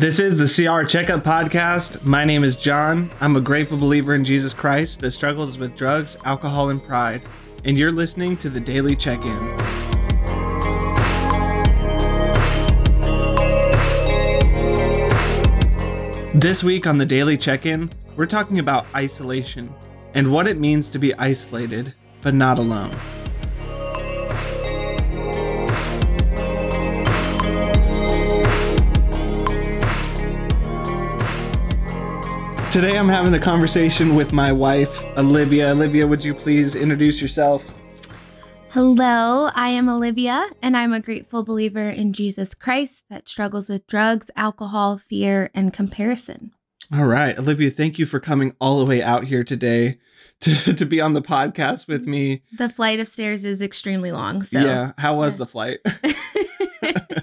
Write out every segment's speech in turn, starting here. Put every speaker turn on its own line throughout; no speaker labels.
This is the CR Checkup Podcast. My name is John. I'm a grateful believer in Jesus Christ that struggles with drugs, alcohol, and pride. And you're listening to the Daily Check In. This week on the Daily Check In, we're talking about isolation and what it means to be isolated, but not alone. Today I'm having a conversation with my wife, Olivia. Olivia, would you please introduce yourself?
Hello, I am Olivia, and I'm a grateful believer in Jesus Christ that struggles with drugs, alcohol, fear, and comparison.
All right, Olivia, thank you for coming all the way out here today to, to be on the podcast with me.
The flight of stairs is extremely long. So
yeah, how was the flight?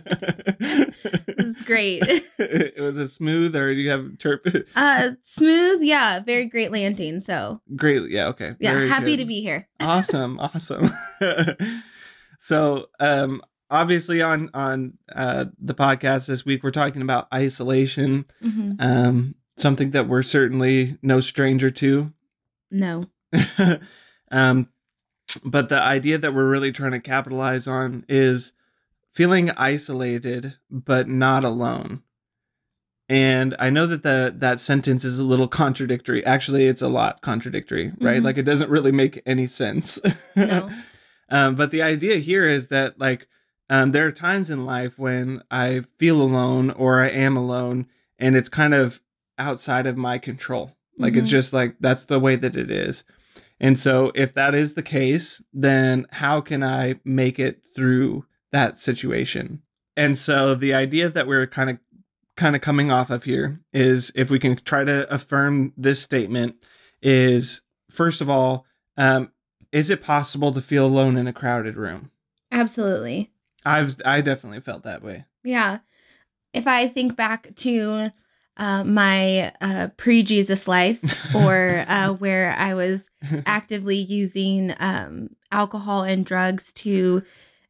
it's great.
It was it smooth or do you have turp?
Uh, smooth, yeah, very great landing. So
great, yeah, okay,
yeah,
Very
happy
good.
to be here.
awesome, awesome. so, um, obviously on on uh the podcast this week we're talking about isolation,
hmm
um, something that we're certainly no stranger to.
No,
um, but the idea that we're really trying to capitalize on is feeling isolated but not alone. And I know that the that sentence is a little contradictory. Actually, it's a lot contradictory, right?
Mhm.
Like it doesn't really make any sense.
No.
um, but the idea here is that like um, there are times in life when I feel alone or I am alone, and it's kind of outside of my control. Like it's
Mhm.
just like that's the way that it is. And so if that is the case, then how can I make it through that situation? And so the idea that we're kind of kind of coming off of here is if we can try to affirm this statement is first of all, um, is it possible to feel alone in a crowded room?
absolutely.
I've I definitely felt that way.
Yeah. If I think back to uh, my uh, pre Jesus life or uh, where I was actively using um, alcohol and drugs to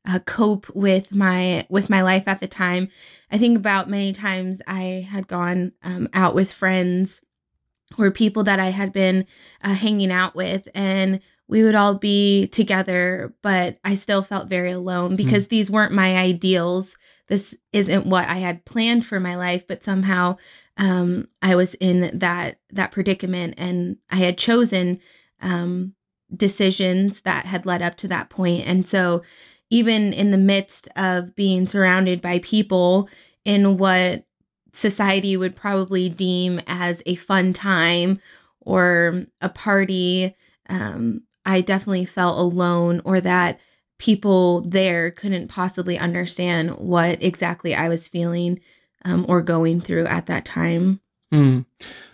uh, cope with my with my life at the time. I think about many times I had gone um, out with friends or people that I had been uh, hanging out with, and we would all be together, but I still felt very alone because these weren't my ideals. This isn't what I had planned for my life, but somehow um, I was in that that predicament, and I had chosen um, decisions that had led up to that. And so, even in the midst of being surrounded by people in what society would probably deem as a fun time or a party, um, I definitely felt alone, or that people there couldn't possibly understand what exactly I was feeling um, or going through at that time.
Hmm.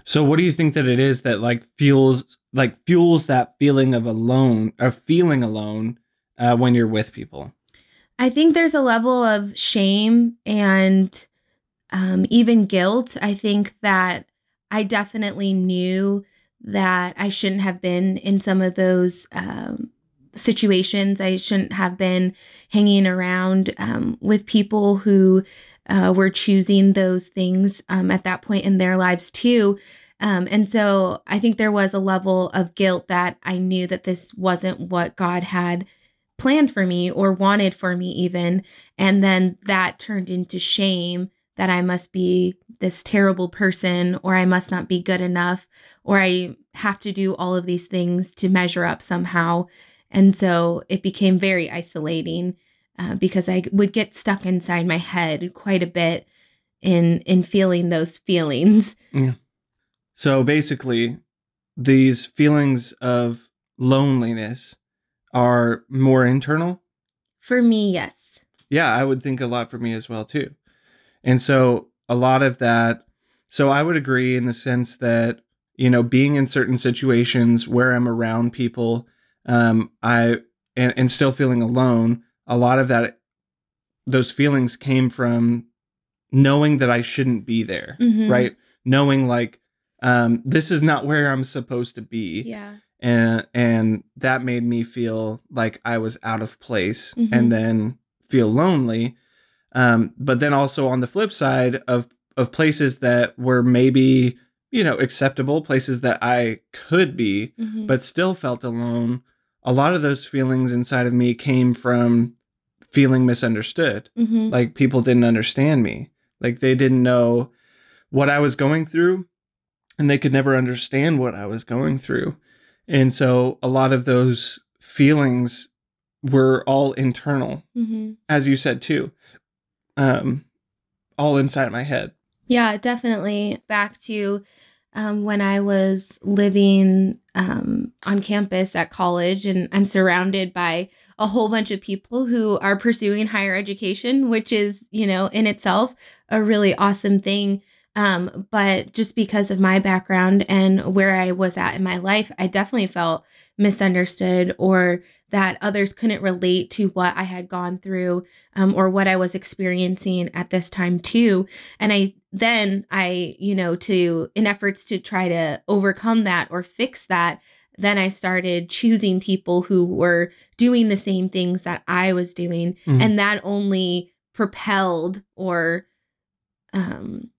So what do you think that it is that like fuels like fuels that feeling of alone or feeling alone uh, when you're with people?
I think there's a level of shame and um, even guilt. I think that I definitely knew that I shouldn't have been in some of those um, situations. I shouldn't have been hanging around um, with people who uh, were choosing those things um, at that point in their lives, too. Um, and so I think there was a level of guilt that I knew that this wasn't what God had planned for me or wanted for me, even. And then that turned into shame that I must be this terrible person or I must not be good enough or I have to do all of these things to measure up somehow. And so it became very isolating uh, because I would get stuck inside my head quite a bit in in feeling those feelings. Yeah.
So basically, these feelings of loneliness are more internal.
For me, yes.
Yeah, I would think a lot for me as well too. And so a lot of that so I would agree in the sense that you know being in certain situations where I'm around people um I and, and still feeling alone, a lot of that those feelings came from knowing that I shouldn't be there,
Mhm.
right? Knowing like um this is not where I'm supposed to be
Yeah.
And and that made me feel like I was out of place
Mhm.
and then feel lonely. Um, but then also on the flip side of of places that were maybe you know acceptable places that i could be
Mhm.
but still felt alone a lot of those feelings inside of me came from feeling misunderstood
Mhm.
like people didn't understand me like they didn't know what i was going through and they could never understand what i was going through and so a lot of those feelings were all internal
Mhm.
as you said too um all inside my head
Yeah, definitely. Back to um, when I was living um, on campus at college, and I'm surrounded by a whole bunch of people who are pursuing higher education, which is, you know, in itself a really awesome thing. Um, but just because of my background and where I was at in my life, I definitely felt misunderstood or that others couldn't relate to what I had gone through um, or what I was experiencing at this time, too and i then i you know to in efforts to try to overcome that or fix that then i started choosing people who were doing the same things that i was doing
Mhm.
and that only propelled or um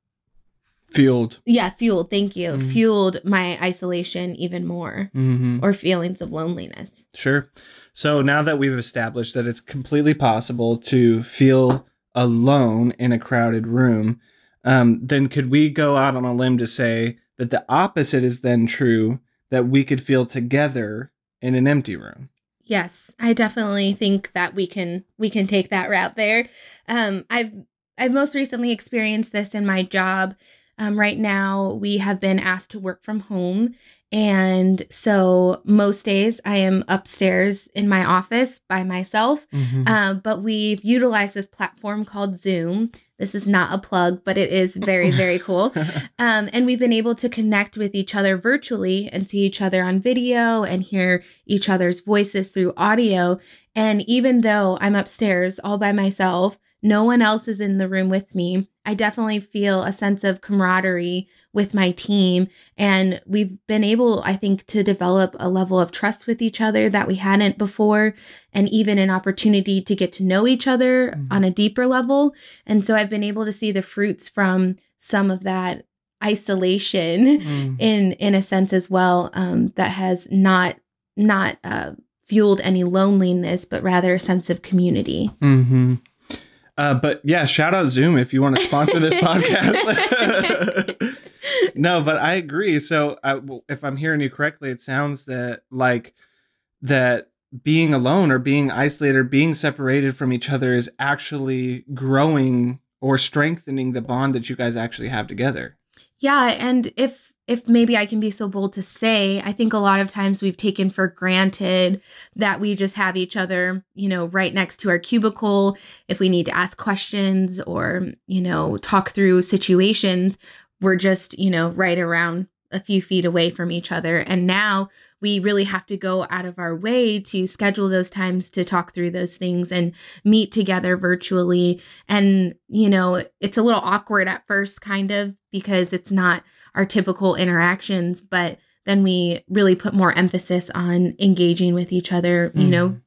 fueled
yeah fueled thank you
Mhm.
fueled my isolation even more
mm-hmm.
or feelings of loneliness
Sure. So now that we've established that it's completely possible to feel alone in a crowded room, um, then could we go out on a limb to say that the opposite is then true that we could feel together in an empty room?
Yes, I definitely think that we can we can take that route there. Um, I've I've most recently experienced this in my job. Um, right now, we have been asked to work from home, and so most days I am upstairs in my office by myself.
Mm-hmm.
Um, but we've utilized this platform called Zoom. This is not a plug, but it is very very cool. Um, and we've been able to connect with each other virtually and see each other on video and hear each other's voices through audio. And even though I'm upstairs all by myself, no one else is in the room with me. I definitely feel a sense of camaraderie with my team. And we've been able, I think, to develop a level of trust with each other that we hadn't before, and even an opportunity to get to know each other
Mhm.
on a deeper level. And so I've been able to see the fruits from some of that isolation
Mm.
in in a sense as well um, that has not not uh, fueled any loneliness but rather a sense of community
Mm-hmm. Uh, but yeah, shout out Zoom if you want to sponsor this podcast. no, but I agree. So I, if I'm hearing you correctly, it sounds that like that being alone or being isolated or being separated from each other is actually growing or strengthening the bond that you guys actually have together.
yeah and if if maybe i can be so bold to say i think a lot of times we've taken for granted that we just have each other you know right next to our cubicle. If we need to ask questions or you know talk through situations we're just you know right around a few feet away from each other. And now we really have to go out of our way to schedule those times to talk through those things and meet together virtually. And you know it's a little awkward at first kind of because it's not our typical interactions but then we really put more emphasis on engaging with each other you know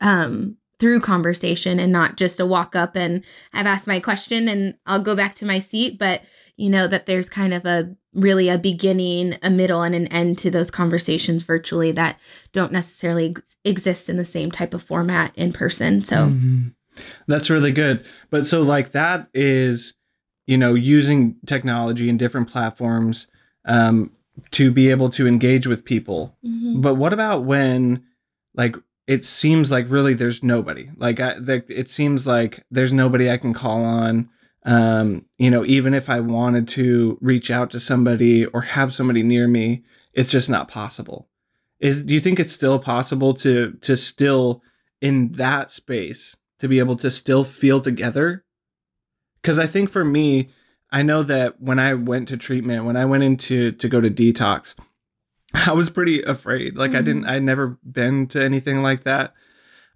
um through conversation and not just a walk up and I've asked my question and I'll go back to my seat but you know that there's kind of a really a beginning a middle and an end to those conversations virtually that don't necessarily ex- exist in the same type of format in person so
Mhm. That's really good. But so like that is, you know, using technology and different platforms um, to be able to engage with people.
Mhm.
But what about when, like, it seems like really there's nobody. Like, I, the, it seems like there's nobody I can call on. Um, you know, even if I wanted to reach out to somebody or have somebody near me, it's just not possible. Is do you think it's still possible to to still in that space to be able to still feel together? Because I think for me, I know that when I went to treatment, when I went into to go to detox, I was pretty afraid. Like I didn't, I'd never been to anything like that.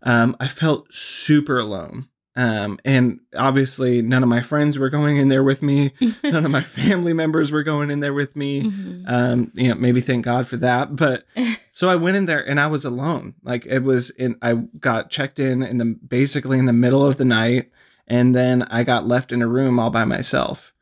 Um, I felt super alone. Um, and obviously, none of my friends were going in there with me. None of my family members were going in there with me.
Mhm.
Um, you know, maybe thank God for that. But so I went in there and I was alone. Like it was in, I got checked in in the basically in the middle of the night, and then I got left in a room all by myself.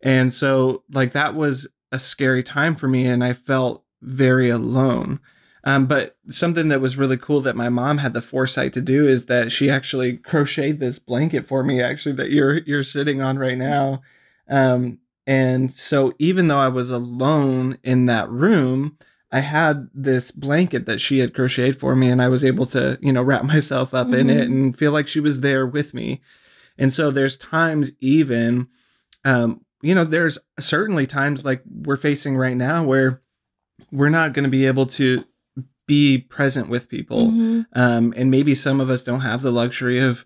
And so, like, that was a scary time for me, and I felt very alone. Um, but something that was really cool that my mom had the foresight to do is that she actually crocheted this blanket for me, actually, that you're you're sitting on right now. Um, and so, even though I was alone in that room, I had this blanket that she had crocheted for me, and I was able to, you know, wrap myself up mm-hmm. in it mm-hmm. and feel like she was there with me. And so, there's times even, um, you know, there's certainly times like we're facing right now where we're not going to be able to be present with people. Mm-hmm. Um, and maybe some of us don't have the luxury of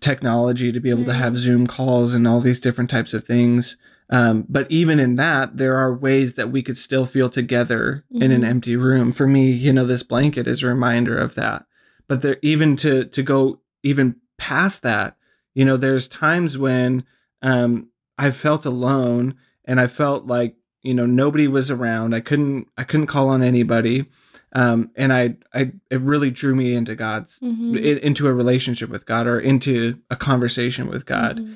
technology to be able to have Zoom calls and all these different types of things. Um, but even in that, there are ways that we could still feel together mm-hmm. in an mm-hmm. empty room. For me, you know, this blanket is a reminder of that. But there, even to to go even past that, you know, there's times when um, I felt alone and I felt like you know nobody was around. I couldn't I couldn't call on anybody. Um, and I, I, it really drew me into God's, mm-hmm. into a relationship with God or into a conversation with God. Mm-hmm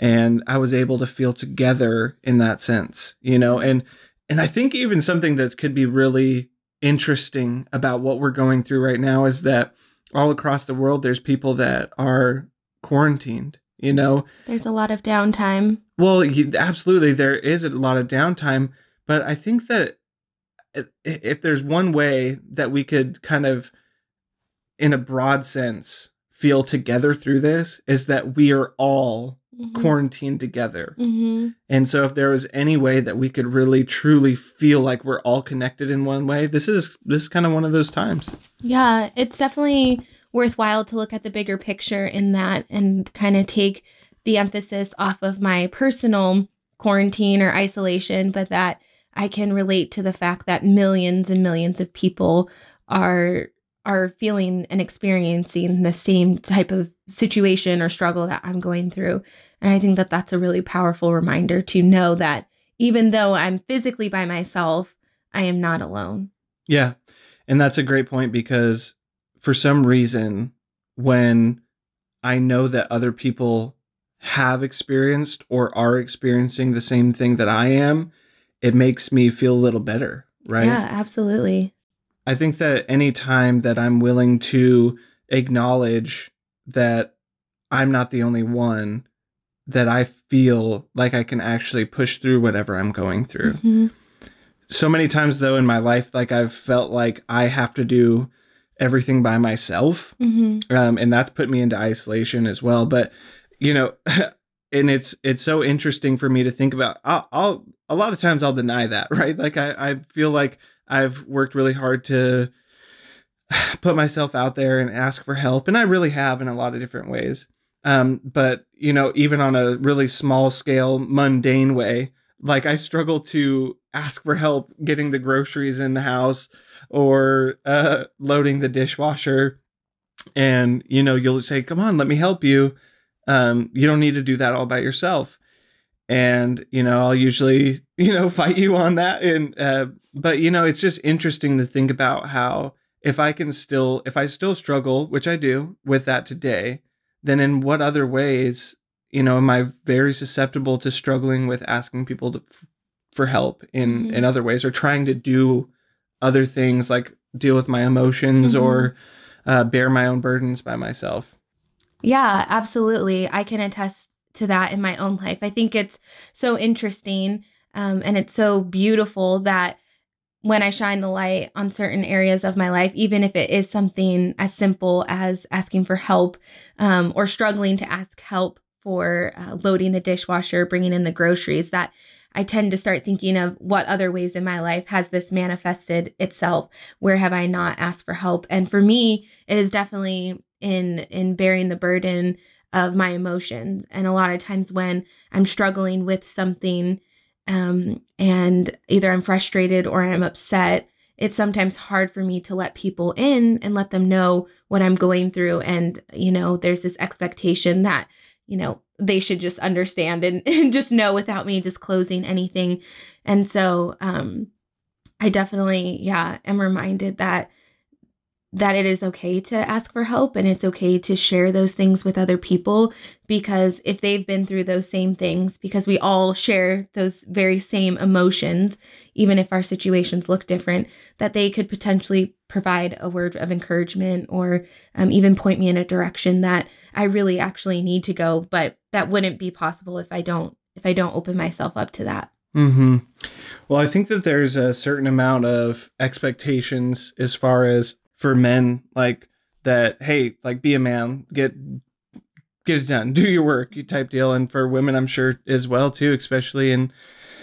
and I was able to feel together in that sense, you know, and and I think even something that could be really interesting about what we're going through right now is that all across the world there's people that are quarantined, you know.
There's a lot of downtime.
Well, absolutely there is a lot of downtime, but I think that if there's one way that we could kind of in a broad sense feel together through this is that we are all mm-hmm. quarantined together. Mm-hmm. And so if there was any way that we could really truly feel like we're all connected in one way, this is this is kind of one of those times.
Yeah, it's definitely worthwhile to look at the bigger picture in that and kind of take the emphasis off of my personal quarantine or isolation, but that I can relate to the fact that millions and millions of people are are feeling and experiencing the same type of situation or struggle that I'm going through. And I think that that's a really powerful reminder to know that even though I'm physically by myself, I am not alone.
Yeah. And that's a great point because for some reason, when I know that other people have experienced or are experiencing the same thing that I am, it makes me feel a little better, right?
Yeah, absolutely.
I think that any time that I'm willing to acknowledge that I'm not the only one, that I feel like I can actually push through whatever I'm going through. Mm-hmm. So many times, though, in my life, like I've felt like I have to do everything by myself, mm-hmm. um, and that's put me into isolation as well. But you know, and it's it's so interesting for me to think about. I'll, I'll a lot of times I'll deny that, right? Like I I feel like I've worked really hard to put myself out there and ask for help, and I really have in a lot of different ways. Um, but you know, even on a really small scale, mundane way, like I struggle to ask for help getting the groceries in the house or uh, loading the dishwasher. And you know, you'll say, "Come on, let me help you." Um, you don't need to do that all by yourself. And you know, I'll usually you know fight you on that. And uh, but you know, it's just interesting to think about how if I can still, if I still struggle, which I do with that today, then in what other ways, you know, am I very susceptible to struggling with asking people to, for help in mm-hmm. in other ways or trying to do other things like deal with my emotions mm-hmm. or uh, bear my own burdens by myself?
Yeah, absolutely. I can attest to that in my own life. I think it's so interesting um, and it's so beautiful that when I shine the light on certain areas of my life, even if it is something as simple as asking for help um, or struggling to ask help for uh, loading the dishwasher, bringing in the groceries, that I tend to start thinking of what other ways in my life has this manifested itself? Where have I not asked for help? And for me, it is definitely in in bearing the burden of my emotions. And a lot of times when I'm struggling with something um, and either I'm frustrated or I'm upset, it's sometimes hard for me to let people in and let them know what I'm going through. And, you know, there's this expectation that, you know, they should just understand and, and just know without me disclosing anything. And so um, I definitely, yeah, am reminded that that it is okay to ask for help and it's okay to share those things with other people because if they've been through those same things, because we all share those very same emotions, even if our situations look different, that they could potentially provide a word of encouragement or um, even point me in a direction that I really actually need to go. But that wouldn't be possible if I don't if I don't open myself up to that.
Hmm. Well, I think that there's a certain amount of expectations as far as for men like that hey like be a man get get it done do your work you type deal and for women i'm sure as well too especially in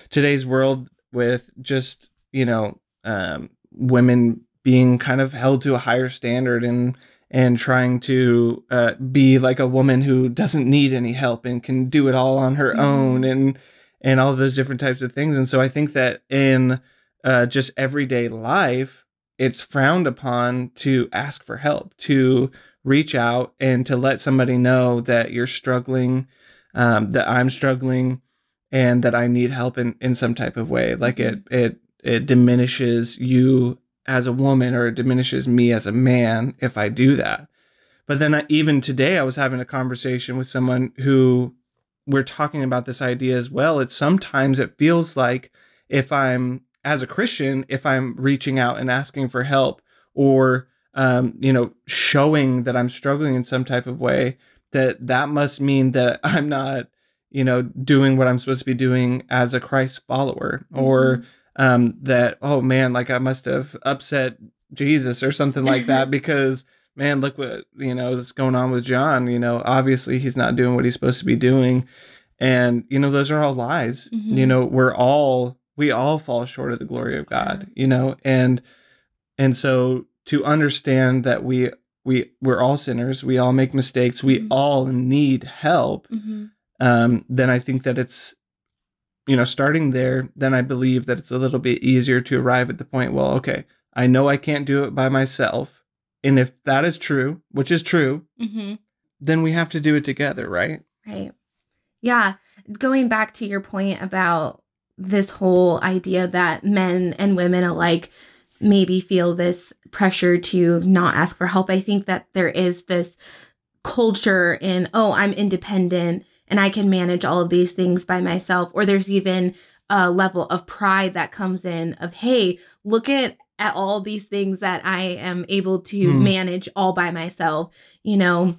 today's world with just you know um, women being kind of held to a higher standard and and trying to uh, be like a woman who doesn't need any help and can do it all on her mm-hmm. own and and all those different types of things and so i think that in uh, just everyday life it's frowned upon to ask for help, to reach out and to let somebody know that you're struggling, um, that I'm struggling, and that I need help in, in some type of way. Like it mm-hmm. it it diminishes you as a woman or it diminishes me as a man if I do that. But then I, even today, I was having a conversation with someone who we're talking about this idea as well. It's sometimes it feels like if I'm as a Christian, if I'm reaching out and asking for help or um, you know, showing that I'm struggling in some type of way, that that must mean that I'm not, you know, doing what I'm supposed to be doing as a Christ follower, mm-hmm. or um, that oh man, like I must have upset Jesus or something like that because man, look what you know is going on with John. You know, obviously he's not doing what he's supposed to be doing, and you know those are all lies. Mm-hmm. You know, we're all we all fall short of the glory of God, you know, and and so to understand that we we we're all sinners, we all make mistakes, we mm-hmm. all need help, mm-hmm. um, then I think that it's you know starting there, then I believe that it's a little bit easier to arrive at the point. Well, okay, I know I can't do it by myself, and if that is true, which is true, mm-hmm. then we have to do it together, right?
Right. Yeah. Going back to your point about this whole idea that men and women alike maybe feel this pressure to not ask for help. I think that there is this culture in, oh, I'm independent and I can manage all of these things by myself. Or there's even a level of pride that comes in of, hey, look at at all these things that I am able to hmm. manage all by myself, you know.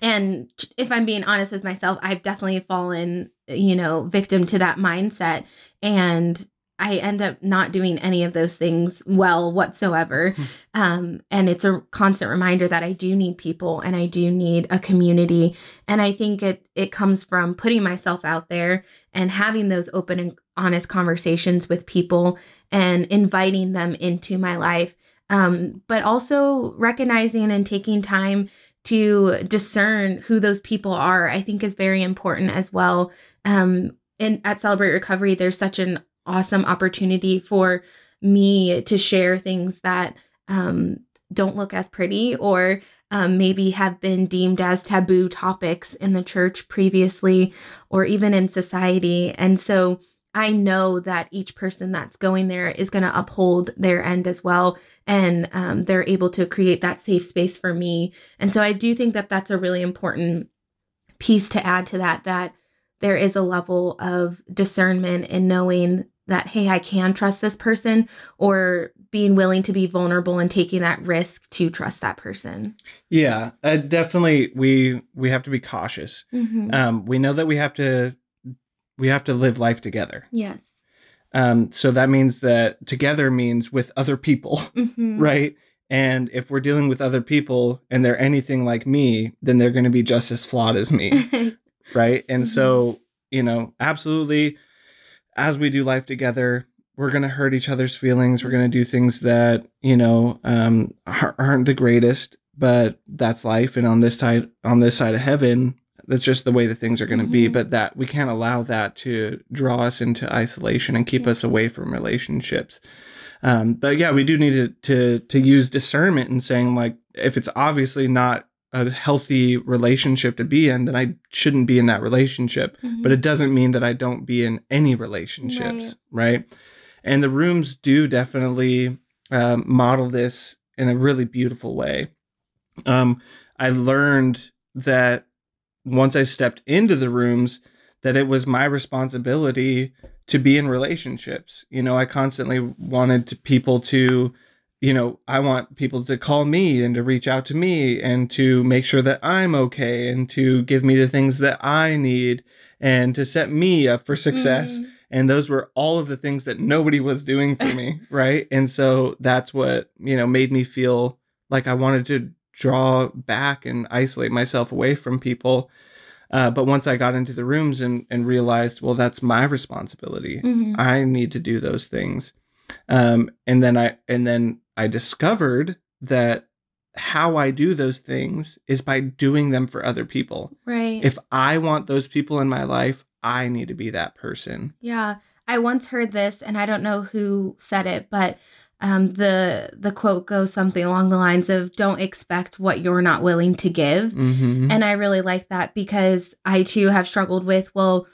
And if I'm being honest with myself, I've definitely fallen you know, victim to that mindset. And I end up not doing any of those things well whatsoever. Hmm. Um, and it's a constant reminder that I do need people and I do need a community. And I think it it comes from putting myself out there and having those open and honest conversations with people and inviting them into my life. Um, but also recognizing and taking time to discern who those people are, I think is very important as well um, and at Celebrate Recovery, there's such an awesome opportunity for me to share things that um, don't look as pretty or um, maybe have been deemed as taboo topics in the church previously or even in society. And so I know that each person that's going there is going to uphold their end as well. And um, they're able to create that safe space for me. And so I do think that that's a really important piece to add to that, that there is a level of discernment in knowing that hey i can trust this person or being willing to be vulnerable and taking that risk to trust that person
yeah uh, definitely we we have to be cautious mm-hmm. um, we know that we have to we have to live life together
yes
um, so that means that together means with other people mm-hmm. right and if we're dealing with other people and they're anything like me then they're going to be just as flawed as me right? And mm-hmm. so, you know, absolutely, as we do life together, we're going to hurt each other's feelings. We're going to do things that, you know, um, aren't the greatest, but that's life. And on this side, on this side of heaven, that's just the way that things are going to mm-hmm. be. But that we can't allow that to draw us into isolation and keep us away from relationships. Um, but yeah, we do need to, to to use discernment in saying like if it's obviously not a healthy relationship to be in, then I shouldn't be in that relationship. Mm-hmm. But it doesn't mean that I don't be in any relationships, right? right? And the rooms do definitely um, model this in a really beautiful way. Um, I learned that once I stepped into the rooms, that it was my responsibility to be in relationships. You know, I constantly wanted to, people to, you know, I want people to call me and to reach out to me and to make sure that I'm okay and to give me the things that I need and to set me up for success.
Mm.
And those were all of the things that nobody was doing for me. right. And so that's what, you know, made me feel like I wanted to draw back and isolate myself away from people. Uh, but once I got into the rooms and, and realized, well, that's my responsibility.
Mhm.
I need to do those things. Um, and then I and then I discovered that how I do those things is by doing them for other people.
Right.
If I want those people in my life, I need to be that person.
Yeah, I once heard this, and I don't know who said it, but um, the the quote goes something along the lines of "Don't expect what you're not willing to give,"
Mm-hmm.
and I really like that because I too have struggled with well.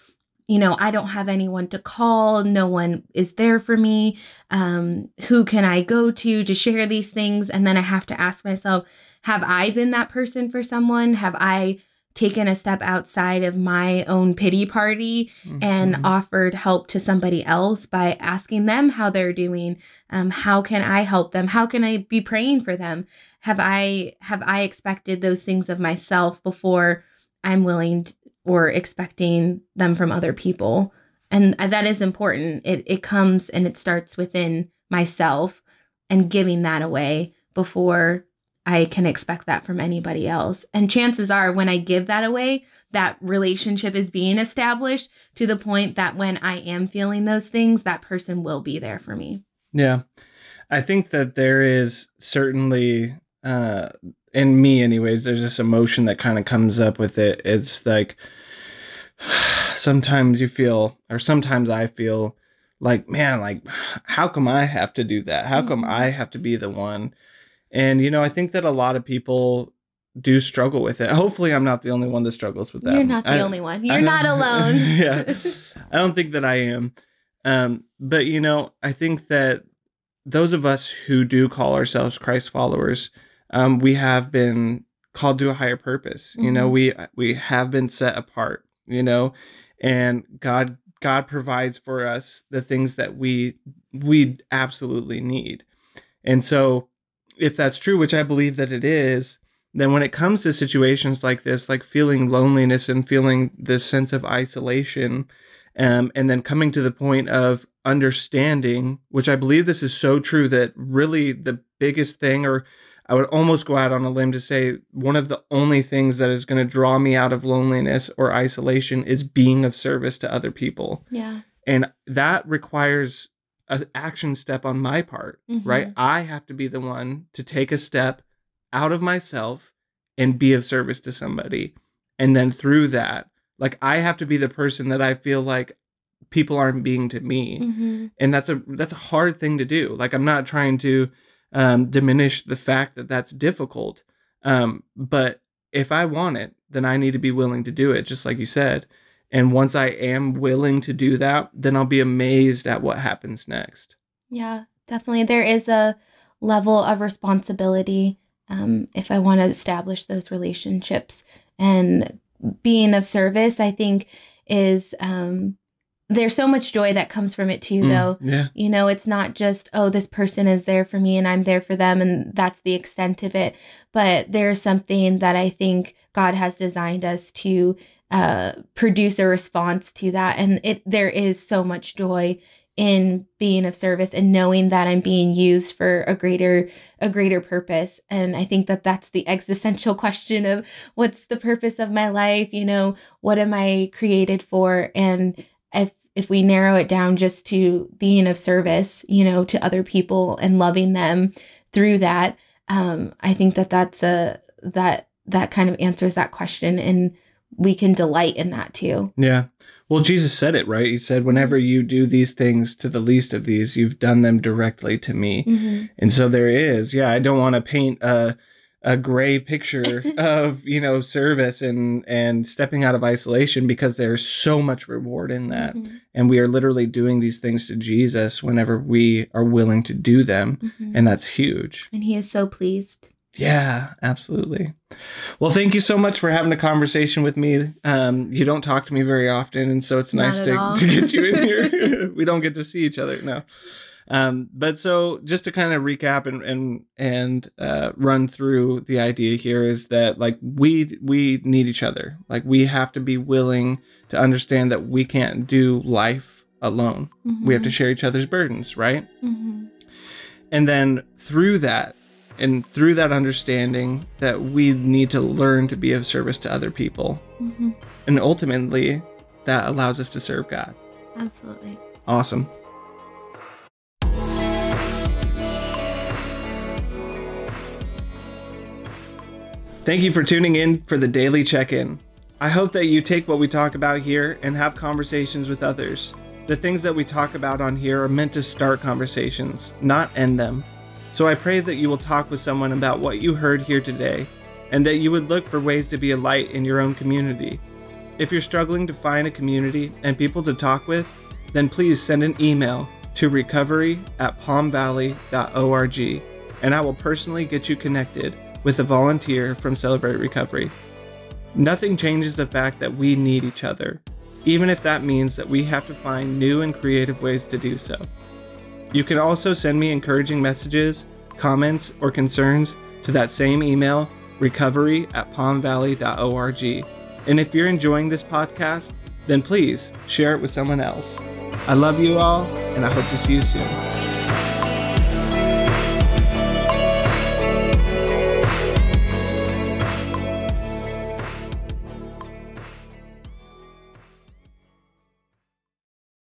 You know, I don't have anyone to call. No one is there for me. Um, who can I go to to share these things? And then I have to ask myself, have I been that person for someone? Have I taken a step outside of my own pity party and
Mhm.
offered help to somebody else by asking them how they're doing um, how can i help them how can i be praying for them have i have i expected those things of myself before i'm willing or expecting them from other people and that is important it, it comes and it starts within myself and giving that away before i can expect that from anybody else and chances are when i give that away that relationship is being established to the point that when I am feeling those things, that person will be there for me.
Yeah. I think that there is certainly uh in me anyways, there's this emotion that kind of comes up with it. It's like sometimes you feel or sometimes I feel like, man, like how come I have to do that? How come. I have to be the one? And you know, I think that a lot of people do struggle with it. Hopefully I'm not the only one that struggles with that.
You're not the
I-
only one. You're not alone.
Yeah. I don't think that I am. Um, but you know, I think that those of us who do call ourselves Christ followers, um, we have been called to a higher purpose. You know,
Mhm.
we we have been set apart. You know, and God God provides for us the things that we we absolutely need. And so, if that's true, which I believe that it is, then when it comes to situations like this, like feeling loneliness and feeling this sense of isolation, um, and then coming to the point of understanding, which I believe this is so true that really the biggest thing, or I would almost go out on a limb to say one of the only things that is going to draw me out of loneliness or isolation is being of service to other people.
yeah.
And that requires an action step on my part, right?
Mhm.
I have to be the one to take a step out of myself and be of service to somebody. And then through that, like I have to be the person that I feel like people aren't being to me.
Mhm.
And that's a that's a hard thing to do. Like I'm not trying to um diminish the fact that that's difficult. Um but if I want it, then I need to be willing to do it just like you said. And once I am willing to do that, then I'll be amazed at what happens next.
Yeah, definitely. There is a level of responsibility um, if I want to establish those relationships. And being of service, I think, is um, there's so much joy that comes from it too,
Mm,
though.
Yeah.
You know, it's not just, oh, this person is there for me and I'm there for them, and that's the extent of it. But there's something that I think God has designed us to uh, produce a response to that. And it there is so much joy in being of service and knowing that I'm being used for a greater a greater purpose. And I think that that's the existential question of what's the purpose of my life? You know, what am I created for? And if if we narrow it down just to being of service, you know, to other people and loving them through that, um, I think that that's a that that kind of answers that question, and we can delight in that too.
Yeah. Well, Jesus said it, right? He said, Whenever you do these things to the least of these, you've done them directly to me.
Mm-hmm.
And so there is, yeah, I don't want to paint a, a gray picture of you know service and and stepping out of isolation because there's so much reward in that.
Mhm.
and we are literally doing these things to jesus whenever we are willing to do them.
Mhm.
and that's huge.
And he is so pleased.
yeah absolutely. Well thank you so much for having a conversation with me. Um you don't talk to me very often and so it's
Not
nice to, to get you in here. We don't get to see each other no um but so just to kind of recap and and and uh run through the idea here is that like we we need each other. Like we have to be willing to understand that we can't do life alone. We have to share each other's burdens right?
Mhm.
and then through that and through that understanding that we need to learn to be of service to other people.
Mhm.
and ultimately that allows us to serve god.
Absolutely.
awesome Thank you for tuning in for the daily check in. I hope that you take what we talk about here and have conversations with others. The things that we talk about on here are meant to start conversations, not end them. So I pray that you will talk with someone about what you heard here today and that you would look for ways to be a light in your own community. If you're struggling to find a community and people to talk with, then please send an email to recovery at palmvalley.org and I will personally get you connected with a volunteer from Celebrate Recovery. Nothing changes the fact that we need each other, even if that means that we have to find new and creative ways to do so. You can also send me encouraging messages, comments, or concerns to that same email, recovery at palmvalley.org. And if you're enjoying this podcast, then please share it with someone else. I love you all, and I hope to see you soon.